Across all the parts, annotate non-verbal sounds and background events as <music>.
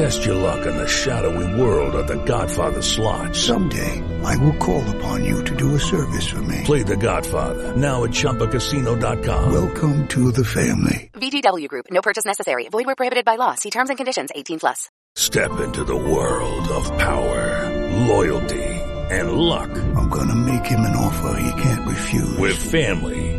Test your luck in the shadowy world of The Godfather slot. Someday, I will call upon you to do a service for me. Play The Godfather now at ChumbaCasino.com. Welcome to the family. VGW Group. No purchase necessary. Void where prohibited by law. See terms and conditions. 18 plus. Step into the world of power, loyalty, and luck. I'm gonna make him an offer he can't refuse. With family,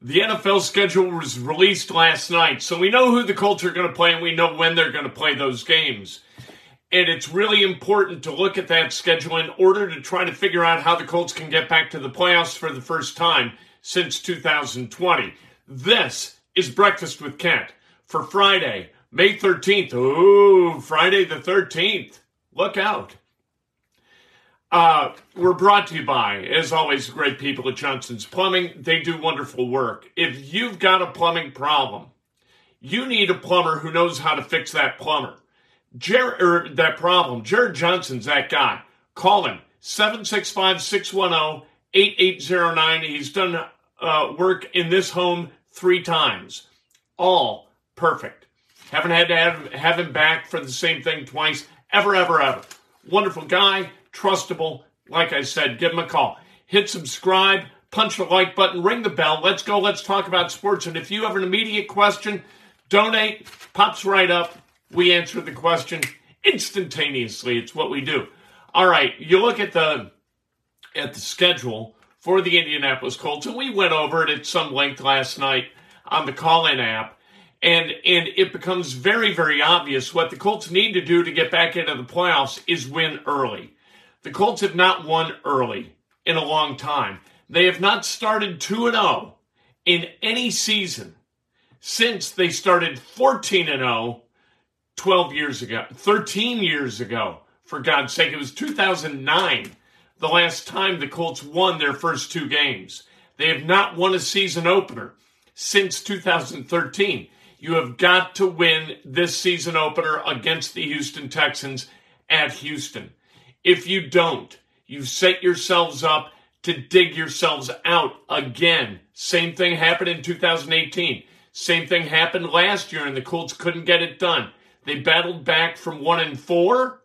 The NFL schedule was released last night, so we know who the Colts are going to play and we know when they're going to play those games. And it's really important to look at that schedule in order to try to figure out how the Colts can get back to the playoffs for the first time since 2020. This is Breakfast with Kent for Friday, May 13th. Ooh, Friday the 13th. Look out. Uh, we're brought to you by, as always, great people at Johnson's Plumbing. They do wonderful work. If you've got a plumbing problem, you need a plumber who knows how to fix that plumber. Jared, er, that problem. Jared Johnson's that guy. Call him 765 610 8809. He's done uh, work in this home three times. All perfect. Haven't had to have, have him back for the same thing twice. Ever, ever, ever. Wonderful guy trustable. Like I said, give them a call. Hit subscribe, punch the like button, ring the bell. Let's go. Let's talk about sports. And if you have an immediate question, donate. Pops right up. We answer the question instantaneously. It's what we do. All right. You look at the at the schedule for the Indianapolis Colts, and we went over it at some length last night on the call-in app. And and it becomes very, very obvious what the Colts need to do to get back into the playoffs is win early. The Colts have not won early in a long time. They have not started 2 0 in any season since they started 14 0 12 years ago, 13 years ago, for God's sake. It was 2009, the last time the Colts won their first two games. They have not won a season opener since 2013. You have got to win this season opener against the Houston Texans at Houston. If you don't, you've set yourselves up to dig yourselves out again. Same thing happened in 2018. Same thing happened last year, and the Colts couldn't get it done. They battled back from one and four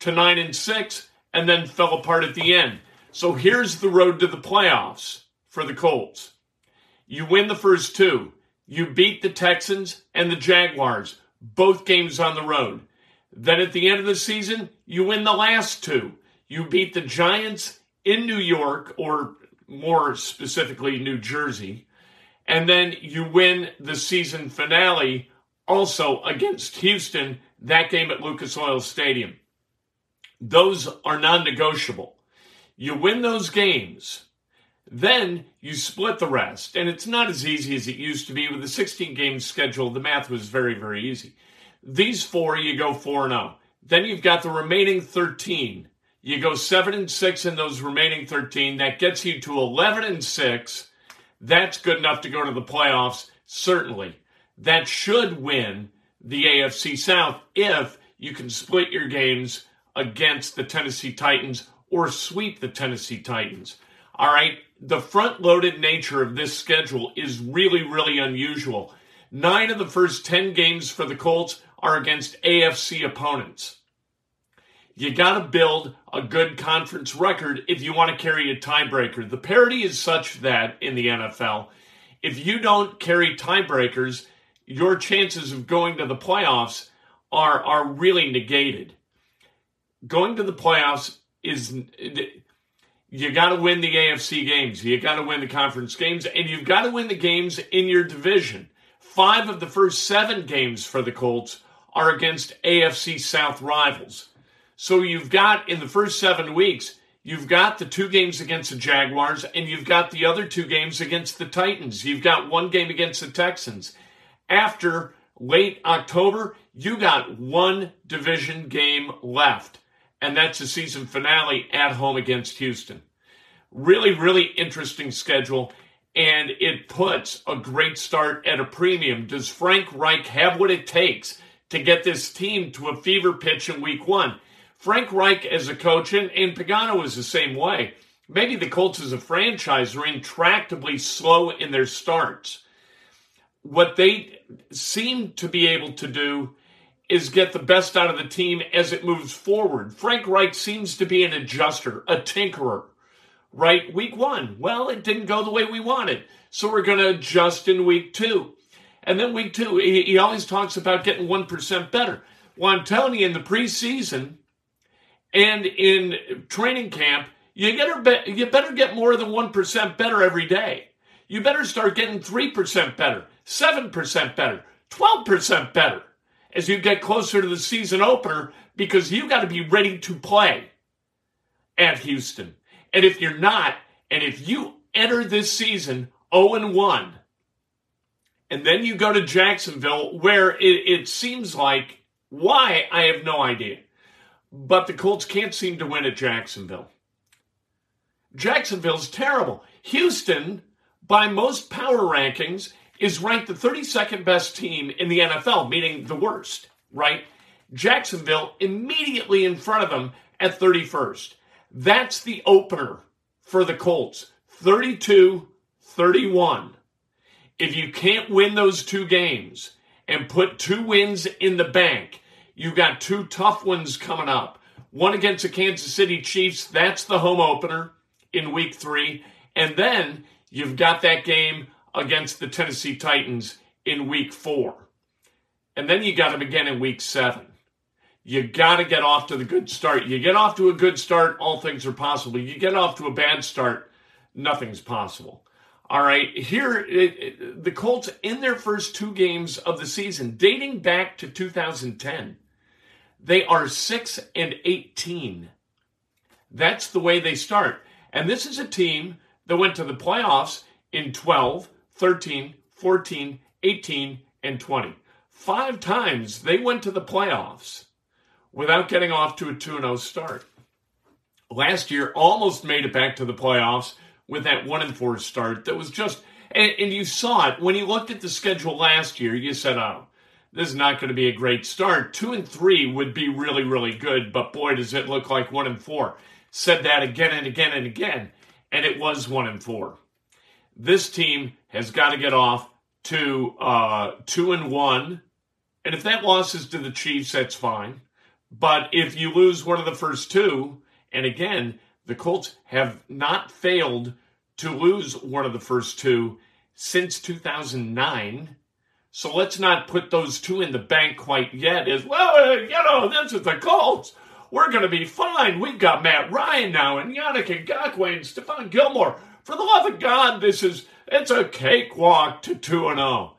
to nine and six, and then fell apart at the end. So here's the road to the playoffs for the Colts. You win the first two. You beat the Texans and the Jaguars, both games on the road. Then at the end of the season, you win the last two. You beat the Giants in New York, or more specifically, New Jersey. And then you win the season finale also against Houston, that game at Lucas Oil Stadium. Those are non negotiable. You win those games, then you split the rest. And it's not as easy as it used to be with the 16 game schedule. The math was very, very easy. These four, you go 4 0. Then you've got the remaining 13. You go 7 and 6 in those remaining 13. That gets you to 11 and 6. That's good enough to go to the playoffs, certainly. That should win the AFC South if you can split your games against the Tennessee Titans or sweep the Tennessee Titans. All right, the front loaded nature of this schedule is really, really unusual. Nine of the first 10 games for the Colts are against AFC opponents. You got to build a good conference record if you want to carry a tiebreaker. The parity is such that in the NFL, if you don't carry tiebreakers, your chances of going to the playoffs are are really negated. Going to the playoffs is you got to win the AFC games, you got to win the conference games, and you've got to win the games in your division. Five of the first seven games for the Colts are against AFC South rivals. So you've got in the first seven weeks, you've got the two games against the Jaguars, and you've got the other two games against the Titans. You've got one game against the Texans. After late October, you got one division game left, and that's the season finale at home against Houston. Really, really interesting schedule, and it puts a great start at a premium. Does Frank Reich have what it takes to get this team to a fever pitch in week one? Frank Reich as a coach, and, and Pagano is the same way. Maybe the Colts as a franchise are intractably slow in their starts. What they seem to be able to do is get the best out of the team as it moves forward. Frank Reich seems to be an adjuster, a tinkerer. Right? Week one, well, it didn't go the way we wanted. So we're going to adjust in week two. And then week two, he, he always talks about getting 1% better. Well, I'm telling you, in the preseason and in training camp, you, get, you better get more than 1% better every day. You better start getting 3% better, 7% better, 12% better as you get closer to the season opener because you got to be ready to play at Houston. And if you're not, and if you enter this season 0 1, and then you go to Jacksonville, where it, it seems like why, I have no idea. But the Colts can't seem to win at Jacksonville. Jacksonville's terrible. Houston, by most power rankings, is ranked the 32nd best team in the NFL, meaning the worst, right? Jacksonville immediately in front of them at 31st. That's the opener for the Colts 32 31. If you can't win those two games and put two wins in the bank, you've got two tough ones coming up. One against the Kansas City Chiefs, that's the home opener in week three. And then you've got that game against the Tennessee Titans in week four. And then you got them again in week seven. You got to get off to the good start. You get off to a good start, all things are possible. You get off to a bad start, nothing's possible. All right, here, it, it, the Colts in their first two games of the season, dating back to 2010, they are 6 and 18. That's the way they start. And this is a team that went to the playoffs in 12, 13, 14, 18, and 20. Five times they went to the playoffs without getting off to a 2 0 start. Last year, almost made it back to the playoffs with that 1 and 4 start that was just, and, and you saw it when you looked at the schedule last year, you said, oh, this is not going to be a great start. Two and three would be really, really good, but boy, does it look like one and four. Said that again and again and again, and it was one and four this team has got to get off to uh, two and one. And if that loss is to the Chiefs, that's fine. But if you lose one of the first two, and again, the Colts have not failed to lose one of the first two since 2009. So let's not put those two in the bank quite yet. As well, uh, you know, this is the Colts. We're going to be fine. We've got Matt Ryan now and Yannick Ngakoue and Stephon Gilmore. For the love of God, this is it's a cakewalk to 2 and 0.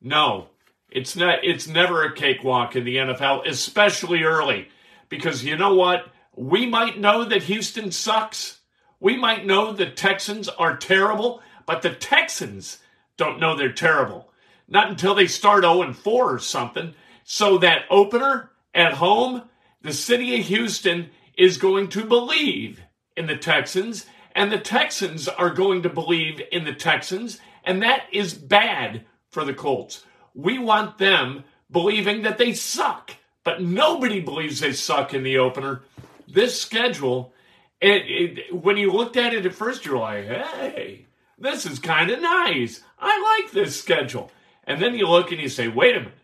No, it's not it's never a cakewalk in the NFL, especially early. Because you know what? We might know that Houston sucks. We might know the Texans are terrible, but the Texans don't know they're terrible. Not until they start 0 and 4 or something. So that opener at home, the city of Houston is going to believe in the Texans and the Texans are going to believe in the Texans, and that is bad for the Colts. We want them believing that they suck, but nobody believes they suck in the opener. This schedule, it, it, when you looked at it at first, you're like, hey, this is kind of nice. I like this schedule. And then you look and you say, wait a minute.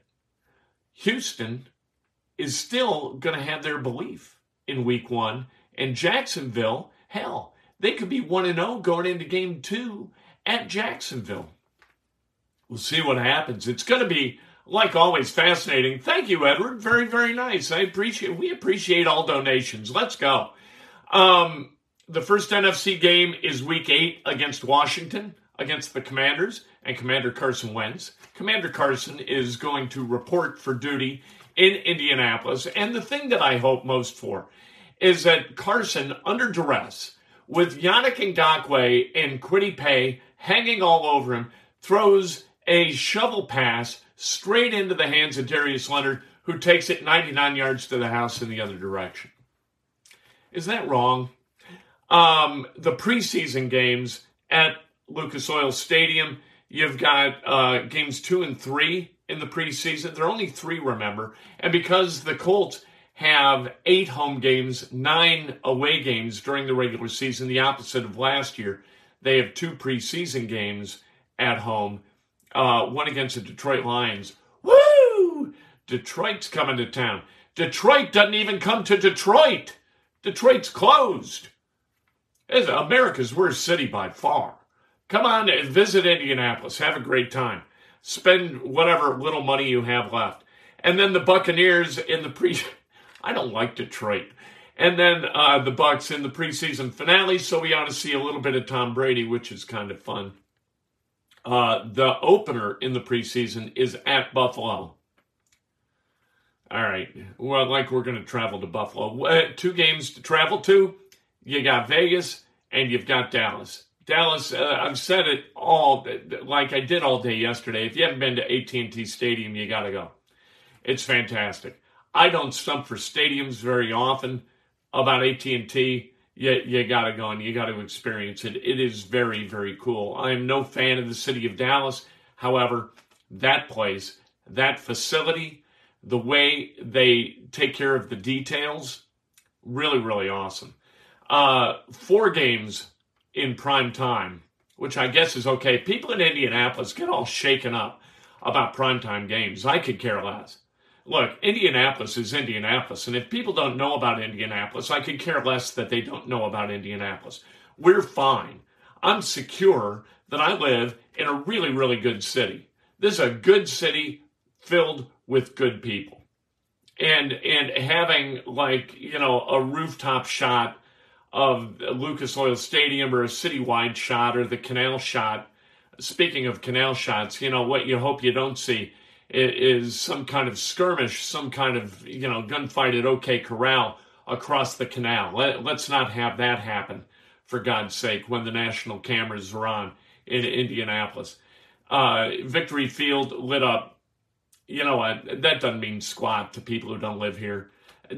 Houston is still going to have their belief in week one. And Jacksonville, hell, they could be 1 0 going into game two at Jacksonville. We'll see what happens. It's going to be, like always, fascinating. Thank you, Edward. Very, very nice. I appreciate. We appreciate all donations. Let's go. Um, the first NFC game is Week Eight against Washington, against the Commanders, and Commander Carson Wentz. Commander Carson is going to report for duty in Indianapolis, and the thing that I hope most for is that Carson, under duress, with Yannick Ngakoue and Kwity Paye hanging all over him, throws a shovel pass straight into the hands of Darius Leonard, who takes it 99 yards to the house in the other direction. Is that wrong? Um, the preseason games at Lucas Oil Stadium, you've got uh, games two and three in the preseason. There are only three, remember. And because the Colts have eight home games, nine away games during the regular season, the opposite of last year, they have two preseason games at home uh, one against the Detroit Lions. Woo! Detroit's coming to town. Detroit doesn't even come to Detroit. Detroit's closed. It's America's worst city by far. Come on and visit Indianapolis. Have a great time. Spend whatever little money you have left. And then the Buccaneers in the pre. <laughs> I don't like Detroit. And then uh, the Bucs in the preseason finale, so we ought to see a little bit of Tom Brady, which is kind of fun. Uh, the opener in the preseason is at Buffalo. All right. Well, like we're going to travel to Buffalo. Two games to travel to. You got Vegas and you've got Dallas. Dallas, uh, I've said it all, like I did all day yesterday. If you haven't been to AT&T Stadium, you got to go. It's fantastic. I don't stump for stadiums very often about AT&T you, you got to go and you got to experience it. It is very, very cool. I'm no fan of the city of Dallas. However, that place, that facility, the way they take care of the details, really, really awesome. Uh, four games in prime time, which I guess is okay. People in Indianapolis get all shaken up about primetime games. I could care less. Look, Indianapolis is Indianapolis, and if people don't know about Indianapolis, I could care less that they don't know about Indianapolis. We're fine. I'm secure that I live in a really, really good city. This is a good city filled with good people. And and having like, you know, a rooftop shot of Lucas Oil Stadium or a citywide shot or the canal shot. Speaking of canal shots, you know, what you hope you don't see is some kind of skirmish, some kind of you know gunfight at OK Corral across the canal. Let, let's not have that happen, for God's sake, when the national cameras are on in Indianapolis. Uh, Victory Field lit up. You know what? That doesn't mean squat to people who don't live here.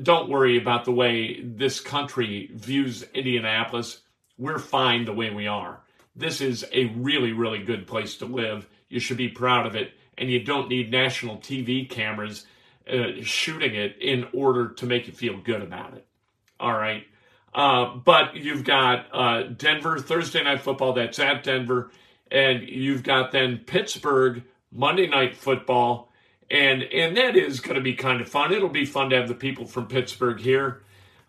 Don't worry about the way this country views Indianapolis. We're fine the way we are. This is a really, really good place to live. You should be proud of it and you don't need national TV cameras uh, shooting it in order to make you feel good about it. All right. Uh, but you've got uh, Denver Thursday night football. That's at Denver, and you've got then Pittsburgh Monday night football, and and that is going to be kind of fun. It'll be fun to have the people from Pittsburgh here.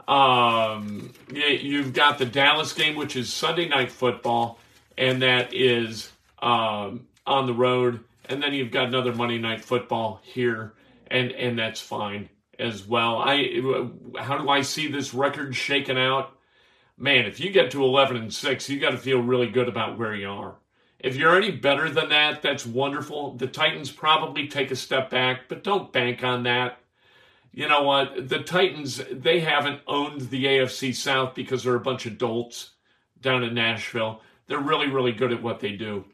Um, you've got the Dallas game, which is Sunday night football, and that is um, on the road and then you've got another Monday night football here, and and that's fine as well. I how do I see this record shaken out? Man, if you get to 11 and 6, you got to feel really good about where you are. If you're any better than that, that's wonderful. The Titans probably take a step back, but don't bank on that. You know what? The Titans, they haven't owned the AFC South because they're a bunch of dolts down in Nashville. They're really, really good at what they do.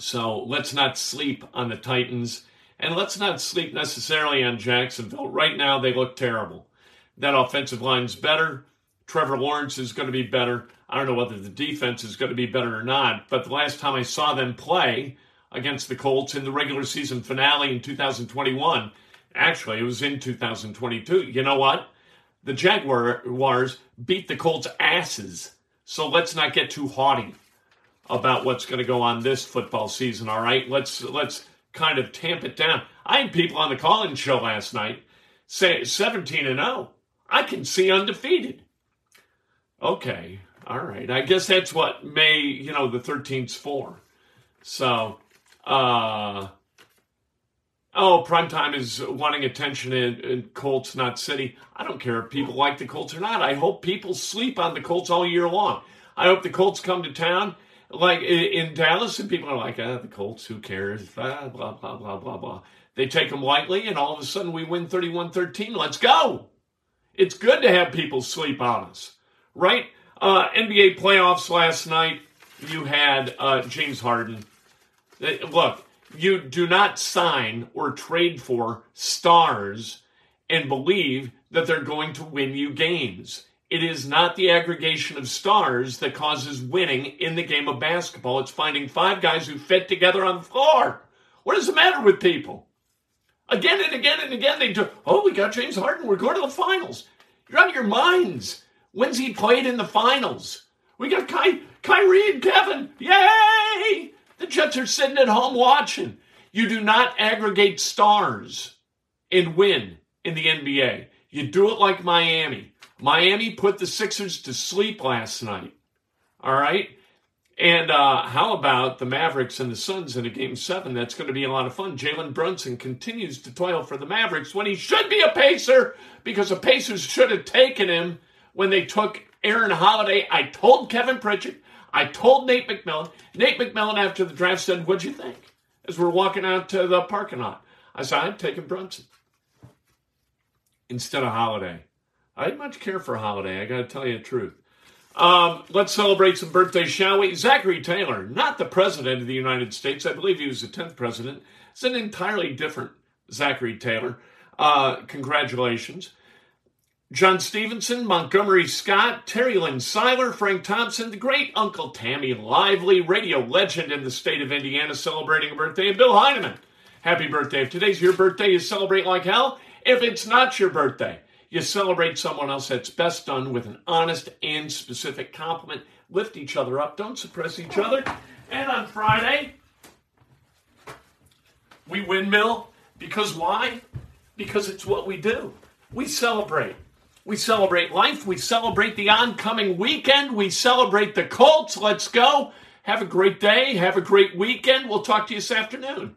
So let's not sleep on the Titans. And let's not sleep necessarily on Jacksonville. Right now, they look terrible. That offensive line's better. Trevor Lawrence is going to be better. I don't know whether the defense is going to be better or not, but the last time I saw them play against the Colts in the regular season finale in 2021, actually, it was in 2022. You know what? The Jaguars beat the Colts' asses. So let's not get too haughty about what's going to go on this football season. All right, let's let's kind of tamp it down. I had people on the call-in show last night say 17 and 0. I can see undefeated. Okay, all right. I guess that's what May, you know, the 13th's for. So, uh, oh, primetime is wanting attention in, in, Colts, not City. I don't care if people like the Colts or not. I hope people sleep on the Colts all year long. I hope the Colts come to town like in Dallas, and people are like, ah, the Colts, who cares? Blah, blah, blah, blah, blah, blah. They take them lightly, and all of a sudden we win 31 13. Let's go. It's good to have people sleep on us, right? Uh, NBA playoffs last night, you had uh, James Harden. Uh, look, you do not sign or trade for stars and believe that they're going to win you games. It is not the aggregation of stars that causes winning in the game of basketball. It's finding five guys who fit together on the floor. What is the matter with people? Again and again and again, they do, oh, we got James Harden. We're going to the finals. You're out of your minds. When's he played in the finals? We got Ky- Kyrie and Kevin. Yay! The Nets are sitting at home watching. You do not aggregate stars and win in the NBA. You do it like Miami. Miami put the Sixers to sleep last night. All right. And uh, how about the Mavericks and the Suns in a game seven? That's going to be a lot of fun. Jalen Brunson continues to toil for the Mavericks when he should be a Pacer because the Pacers should have taken him when they took Aaron Holiday. I told Kevin Pritchard, I told Nate McMillan. Nate McMillan, after the draft, said, What'd you think? As we're walking out to the parking lot. I said, I'm taking Brunson instead of Holiday. I'd much care for Holiday, I got to tell you the truth. Um, let's celebrate some birthdays, shall we? Zachary Taylor, not the president of the United States. I believe he was the 10th president. It's an entirely different Zachary Taylor. Uh, congratulations. John Stevenson, Montgomery Scott, Terry Lynn Seiler, Frank Thompson, the great Uncle Tammy Lively, radio legend in the state of Indiana, celebrating a birthday, and Bill Heineman. Happy birthday. If today's your birthday, you celebrate like hell. If it's not your birthday, you celebrate someone else that's best done with an honest and specific compliment. Lift each other up, don't suppress each other. And on Friday, we windmill because why? Because it's what we do. We celebrate. We celebrate life. We celebrate the oncoming weekend. We celebrate the Colts. Let's go. Have a great day. Have a great weekend. We'll talk to you this afternoon.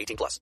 18 plus.